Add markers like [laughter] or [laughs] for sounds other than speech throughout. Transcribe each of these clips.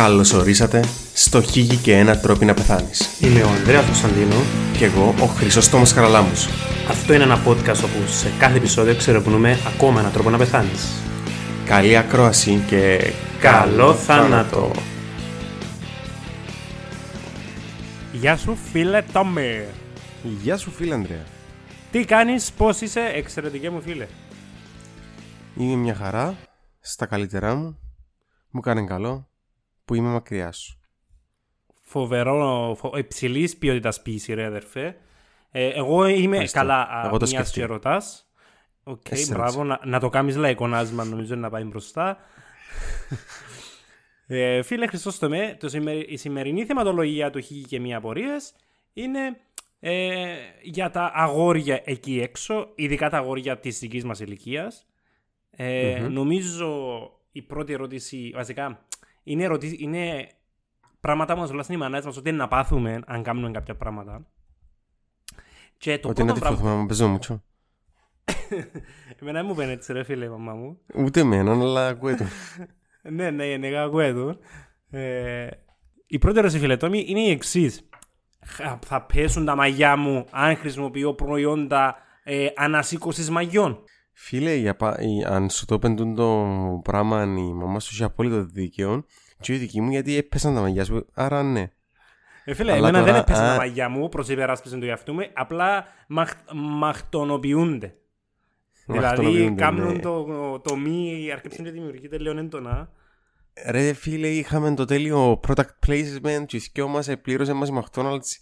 Καλώς ορίσατε στο Χίγη και ένα τρόπο να πεθάνεις. Είμαι ο Ανδρέας Κωνσταντίνο. Και εγώ ο Χρυσόστομος Χαραλάμους. Αυτό είναι ένα podcast όπου σε κάθε επεισόδιο ξερευνούμε ακόμα έναν τρόπο να πεθάνεις. Καλή ακρόαση και Καλό θάνατο! Γεια σου φίλε Τόμι. Γεια σου φίλε Ανδρέα. Τι κάνεις, πώς είσαι, εξαιρετικέ μου φίλε. Είμαι μια χαρά, στα καλύτερά μου. Μου κάνει καλό που είμαι μακριά σου. Φοβερό, φο... υψηλής ποιότητας ποιήση, ρε αδερφέ. Ε, εγώ είμαι Ευχαριστώ. καλά Εγώ το μιας και σκεφτεί. ρωτάς. Οκ, Εσύ μπράβο. Να, να το κάνεις λαϊκονάσμα, νομίζω να πάει μπροστά. [laughs] ε, φίλε Χριστόστομε, το σημερι- η σημερινή θεματολογία του Χίγη και μία απορίες είναι ε, για τα αγόρια εκεί έξω, ειδικά τα αγόρια της δικής μας ηλικίας. Ε, Νομίζω η πρώτη ερώτηση, βασικά, είναι, ερωτή, είναι πράγματα που μας βουλάσουν οι μανάδες μας ότι είναι να πάθουμε αν κάνουμε κάποια πράγματα. Και το Ότι να πρώτο τη πράγμα... φοβάμαι, παίζω μουτσο. [laughs] Εμένα δεν μου πένε έτσι ρε φίλε η μαμά μου. Ούτε εμένα, αλλά ακούω το. [laughs] ναι, ναι, είναι γαγουέδου. Ε, η πρώτη ερώτηση φίλε Τόμι είναι η εξής. Θα πέσουν τα μαγιά μου αν χρησιμοποιώ προϊόντα ε, ανασήκωσης μαγιών; Φίλε, για πα- η- αν σου το πεντούν το πράγμα, η μαμά σου είχε απόλυτο δίκαιο. Και η δική μου γιατί έπεσαν τα μαγιά σου, άρα ναι. Ε, φίλε, Αλλά εμένα τώρα, δεν έπεσαν α- τα μαγιά μου προς υπεράσπιση του εαυτού μου, απλά μαχ, μαχτονοποιούνται. Δηλαδή, Μαχτονοποιούνται, κάνουν ναι. το, το μη αρκεψήν και δημιουργείται λίγο έντονα. Ρε φίλε, είχαμε το τέλειο product placement και οι δυο μας πλήρωσε μας η McDonald's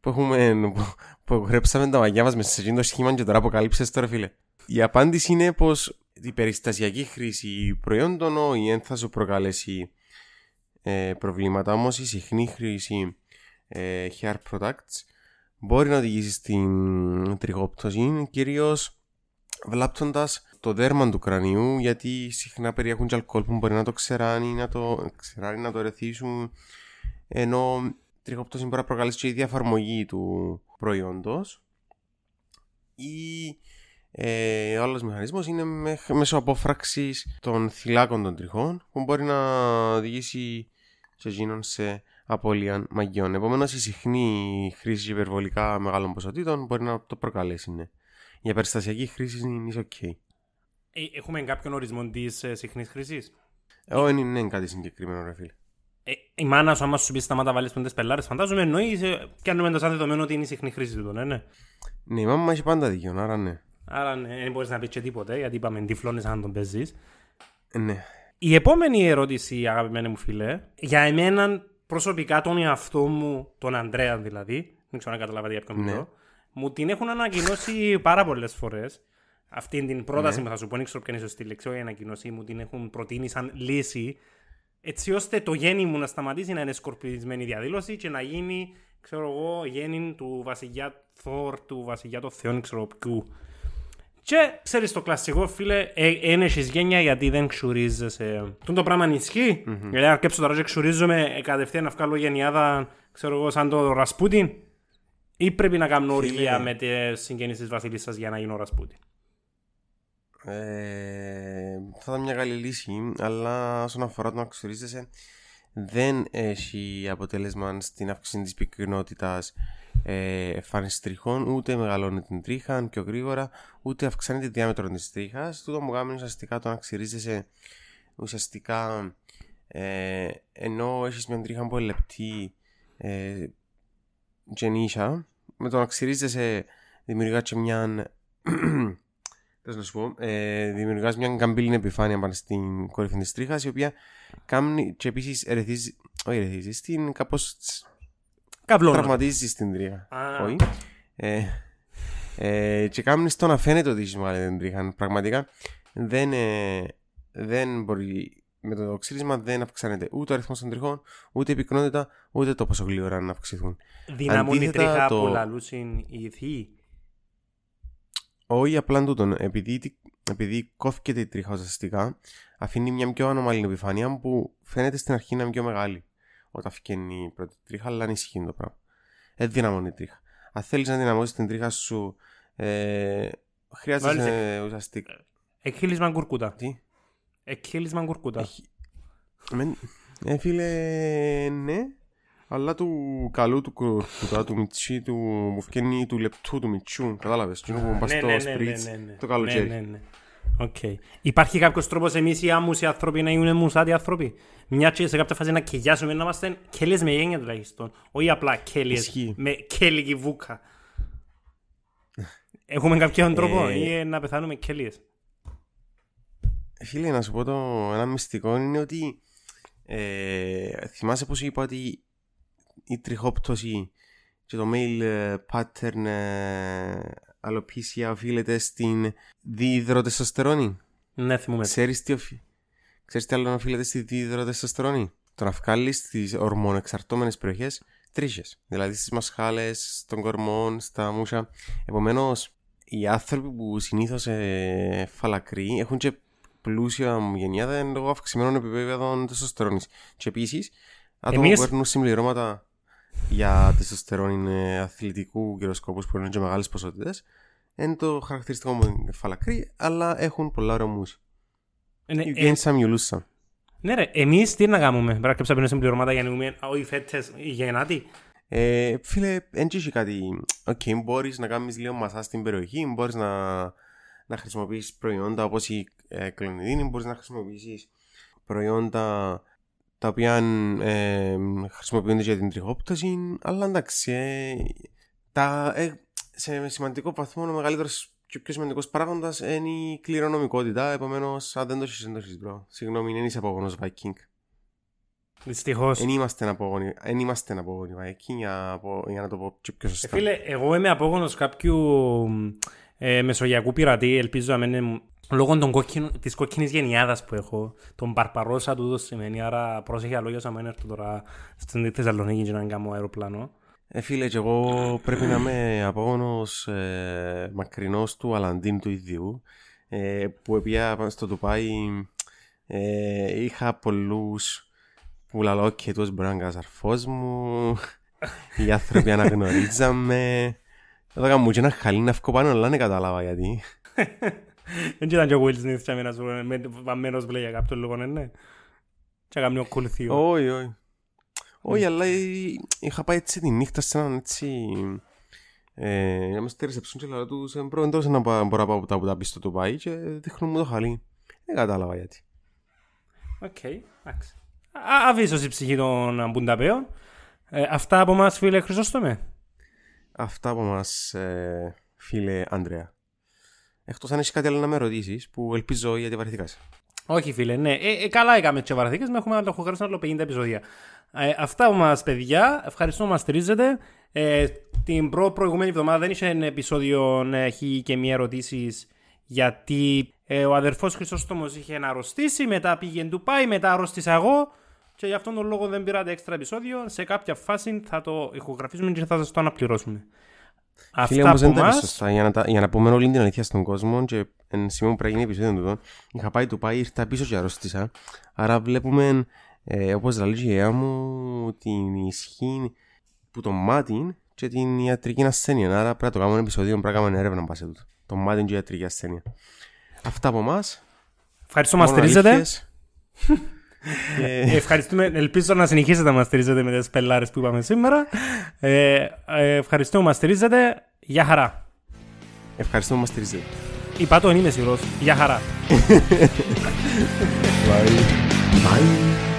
που έχουμε, που, που γρέψαμε τα μαγιά μας μέσα σε εκείνο το σχήμα και τώρα αποκαλύψες τώρα φίλε. Η απάντηση είναι πως η περιστασιακή χρήση προϊόντων όχι δεν θα σου προκαλέσει ε, προβλήματα. Όμως η συχνή χρήση ε, hair products μπορεί να οδηγήσει στην τριγόπτωση κυρίως βλάπτοντας το δέρμα του κρανίου γιατί συχνά περιέχουν και αλκοόλ που μπορεί να το ξεράνει, να το, ξεράνει, να το ερεθίσουν ενώ τριχοπτώση μπορεί να προκαλέσει και η διαφαρμογή του προϊόντος. Ή ε, ο άλλος μηχανισμός είναι με, μέσω απόφραξης των θυλάκων των τριχών που μπορεί να οδηγήσει σε εκείνον σε απώλεια μαγιών. Επομένως η συχνή χρήση υπερβολικά μεγάλων ποσοτήτων μπορεί να το προκαλέσει. Ναι. Για περιστασιακή χρήση είναι ok. Ε, έχουμε κάποιον ορισμό της ε, συχνής χρήσης; Εγώ δεν είναι κάτι συγκεκριμένο, ρε φίλε. Ε, η μάνα σου, άμα σου πει σταμάτα βάλεις πέντε πελάρε, φαντάζομαι εννοείς. Ε, πιάνουμε το σαν δεδομένο ότι είναι η συχνή χρήση του, ναι. ναι. Ναι, η μάμα έχει πάντα δίκιο, άρα ναι. Άρα ναι, δεν μπορείς να πεις και τίποτε, γιατί είπαμε τυφλώνεις αν τον παίζεις. Ε, Ναι. Η επόμενη ερώτηση, αγαπημένη μου φίλε, για εμένα προσωπικά τον εαυτό μου, τον Αντρέα δηλαδή, δεν ξέρω αν καταλάβατε για ποιον Ναι. μιλώ, μου την έχουν ανακοινώσει πάρα πολλές φορές. Αυτή την πρόταση Ναι. που θα σου πω, δεν ξέρω ποια είναι η σωστή λέξη, όχι η ανακοινώση, μου την έχουν προτείνει σαν λύση, έτσι ώστε το γέννη μου να σταματήσει να είναι σκορπισμένη διαδήλωση και να γίνει, ξέρω εγώ, γέννη του βασιλιά Θόρ, του βασιλιά των Θεών, ξέρω ποιου. Και ξέρεις το κλασικό, φίλε, δεν έχει γένεια γιατί δεν ξουρίζεσαι. Τον το πράγμα ισχύει. Γιατί αν αρκέψω τώρα και ξουρίζομαι ε, κατευθείαν να βγάλω γενιάδα, ξέρω εγώ, σαν το Ρασπούτιν. Ή πρέπει να κάνω οριλία με τι συγγενείς της Βασιλίσσα για να γίνω Ρασπούτιν; Ε, θα ήταν μια καλή λύση, αλλά όσον αφορά το να ξουρίζεσαι, δεν έχει αποτέλεσμα στην αύξηση της πυκνότητας ε, εμφάνισης τριχών, ούτε μεγαλώνει την τρίχα πιο γρήγορα, ούτε αυξάνει τη διάμετρο της τρίχας. Τούτο μου κάνει ουσιαστικά το να ξυρίζεσαι ουσιαστικά ε, ενώ έχεις μια τρίχα πολύ λεπτή ε, γεννήσια, με το να ξυρίζεσαι δημιουργά και μια Θες να σου πω, ε, δημιουργάς μια καμπύλινη επιφάνεια πάνω στην κορυφή της τρίχας η οποία κάνει και επίσης ερεθίζει, όχι ερεθίζει, στην κάπως τς- Καβλώνω. τραυματίζει την τρίχα. Α. Όχι. Ε, ε, και κάνει το να φαίνεται ότι είσαι μάλλον την τρίχα. Πραγματικά δεν, ε, δεν μπορεί, με το ξύρισμα δεν αυξάνεται ούτε ο αριθμός των τριχών, ούτε η πυκνότητα, ούτε το πόσο γλύωρα να αυξηθούν. Δυναμούν η Αντίθετα, τρίχα το- που λαλούσουν οι θείοι. Όχι απλά τούτον, επειδή, τη- επειδή κόφηκε η τρίχα ουσιαστικά, αφήνει μια πιο ανομαλή επιφάνεια που φαίνεται στην αρχή να είναι πιο μεγάλη. Όταν φκένει η πρώτη τρίχα, αλλά είναι ισχύει το πράγμα. Δεν δυναμώνει η τρίχα. Αν θέλεις να δυναμώσεις την τρίχα σου, ε, χρειάζεται Βάλεις ε, ουσιαστικά. Εκχύλισμα κουρκούτα. Τι; Εκχύλισμα κουρκούτα. Έχει- Μεν- Ε, φίλε, ναι. Αλλά του καλού του κορφούτα, του μιτσί, του μου φκένει του λεπτού του μιτσού. Κατάλαβες, του που πας Ναι, στο ναι, ναι, σπρίτς, ναι, ναι, ναι. το καλοκαίρι. Ναι, ναι, ναι. Οκ. Υπάρχει κάποιος τρόπος εμείς οι άμμους οι άνθρωποι να γίνουν μουσάτοι άνθρωποι; Μια και σε κάποια φάση να κελιάσουμε να είμαστε κέλιες με γένεια τουλάχιστον. Όχι απλά κέλιες Ισχύει. με κέλικη βούκα. Έχουμε κάποιον τρόπο Ε, ή ε, να πεθάνουμε κέλιες; Φίλε, να σου πω το ένα μυστικό είναι ότι ε, θυμάσαι πως είπα ότι η τριχόπτωση και το male ε, pattern ε, alopecia οφείλεται στην διυδροτεστοστερόνη. Ναι, θυμούμε. Ξέρεις τι, οφει... Ξέρεις τι άλλο οφείλεται στη διυδροτεστοστερόνη. Το να βγάλεις στις ορμονεξαρτώμενες περιοχές τρίχες. Δηλαδή στις μασχάλες, στον κορμόν, στα μούσα. Επομένως, οι άνθρωποι που συνήθως ε, φαλακροί έχουν και πλούσια γενιάδα λόγω αυξημένων επιπέδων τεστοστερόνης. Και επίσης, άτομα Εμείς- που παίρνουν συμπληρώματα για τεστοστερόνη ε, αθλητικού κυροσκόπους που είναι και μεγάλες ποσότητες, είναι το χαρακτηριστικό μου φαλακροί, αλλά έχουν πολλά ωραία μουσια. Ναι, You ε, gain some, you lose some. Ναι ρε, εμείς τι να κάνουμε; Πρέπει να κλέψουμε συμπληρώματα για να γίνουμε όχι φέτες οι γεννάτοι. Ε, φίλε, δεν έχει κάτι. Οκ, μπορείς να κάνεις λίγο μασάζ στην περιοχή, μπορείς να, να χρησιμοποιήσεις προϊόντα όπως η ε, κλονιδίνη, μπορείς να χρησιμοποιήσεις προϊόντα τα οποία ε, χρησιμοποιούνται για την τριχόπτωση, αλλά εντάξει, ε, τα, ε, σε σημαντικό βαθμό ο μεγαλύτερος και πιο σημαντικός παράγοντας είναι η κληρονομικότητα, επομένως, αν δεν το έχεις, δεν το έχεις, bro. Συγγνώμη, δεν είσαι απόγονος Viking. Δυστυχώς. Δεν είμαστε απόγονοι, δεν είμαστε απόγονοι Viking, για, απο- για να το πω και πιο Ε, σωστά. φίλε, εγώ είμαι απόγονος κάποιου ε, μεσογειακού πειρατή, ελπίζω να μην είναι λόγω των κόκκινων, της κόκκινης γενιάδας που έχω. Τον Παρπαρόσα του το σημαίνει, άρα πρόσεχε αλόγια να μην έρθω τώρα στην Θεσσαλονίκη και να κάνω αεροπλάνο. Ε, φίλε, και εγώ πρέπει να είμαι απόγονος ε, μακρινός του Αλαντίν του ίδιου, ε, που επία στο Τουπάι ε, είχα πολλούς που λαλώ και τους μπορεί να είναι καζαρφός μου, οι άνθρωποι αναγνωρίζαμε. Εδώ κάνουν μου και ένα χαλί να φκω πάνω, αλλά δεν κατάλαβα γιατί. [laughs] Δεν ήταν και ο Will Smith και να σου με βαμμένος μπλε για κάποιον λόγο, ναι, ναι. Και να κάνει ο κουλθείο. Όχι, όχι. Όχι, αλλά ε, είχα πάει έτσι τη νύχτα σε έναν έτσι... Ε, να είμαστε στη reception και λέω τους «Ε, μπρο, εντός να πά- μπορώ να πάω από τα πει στο Τουπάι και δείχνουν μου το χαλί. Δεν κατάλαβα γιατί. Οκ, εντάξει. Α- Άβυσσος η ψυχή των Μπουνταπέων. Ε, αυτά από μας φίλε Χρυσόστομε. Αυτά από μας, ε, φίλε Ανδρέα. Εκτός αν έχεις κάτι άλλο να με ρωτήσεις, που ελπίζω γιατί βαρεθήκα σε. Όχι φίλε, ναι. Ε, ε, καλά έκαμε και βαραθήκες, με έχουμε άλλο γράψει άλλο 50 επεισόδια. Ε, αυτά από μας παιδιά, ευχαριστώ που μας στηρίζετε. Ε, την προ προηγούμενη εβδομάδα δεν είχε ένα επεισόδιο να έχει και μία ερωτήσεις γιατί ε, ο αδερφός Χρυσόστομος είχε να αρρωστήσει, μετά πήγε του πάει, μετά αρρώστησα εγώ και γι' αυτόν τον λόγο δεν πήρατε έξτρα επεισόδιο. Σε κάποια φάση θα το ηχογραφήσουμε και θα σας το αναπληρώσουμε. Φίλε, Αυτά όμως από δεν τα είπες μας. σωστά. Για να, τα- για να πούμε όλη την αλήθεια στον κόσμο και εν σημείο που πρέπει να γίνει επεισόδιο του εδώ, είχα πάει του πάει, ήρθα πίσω και αρρώστησα. Άρα βλέπουμε, ε, όπως λέει η γιαγιά μου, την ισχύ που το μάτι και την ιατρική ασθένεια. Άρα πρέπει να το κάνουμε ένα επεισόδιο, πρέπει να κάνουμε έρευνα πάνω σε τούτο. Το μάτι και η ιατρική ασθένεια. Αυτά από εμάς. Ευχαριστώ που μας Μόνο στηρίζετε. [laughs] αλήθειες. Ε, Ευχαριστούμε. Ελπίζω να συνεχίσετε να μας στηρίζετε με τις πελάρες που είπαμε σήμερα. Ε, ε, ευχαριστούμε που μας στηρίζετε. Γεια χαρά. Ευχαριστούμε που μας στηρίζετε. Είπα το, είμαι σίγουρος. Γεια χαρά. [laughs] Bye. Bye.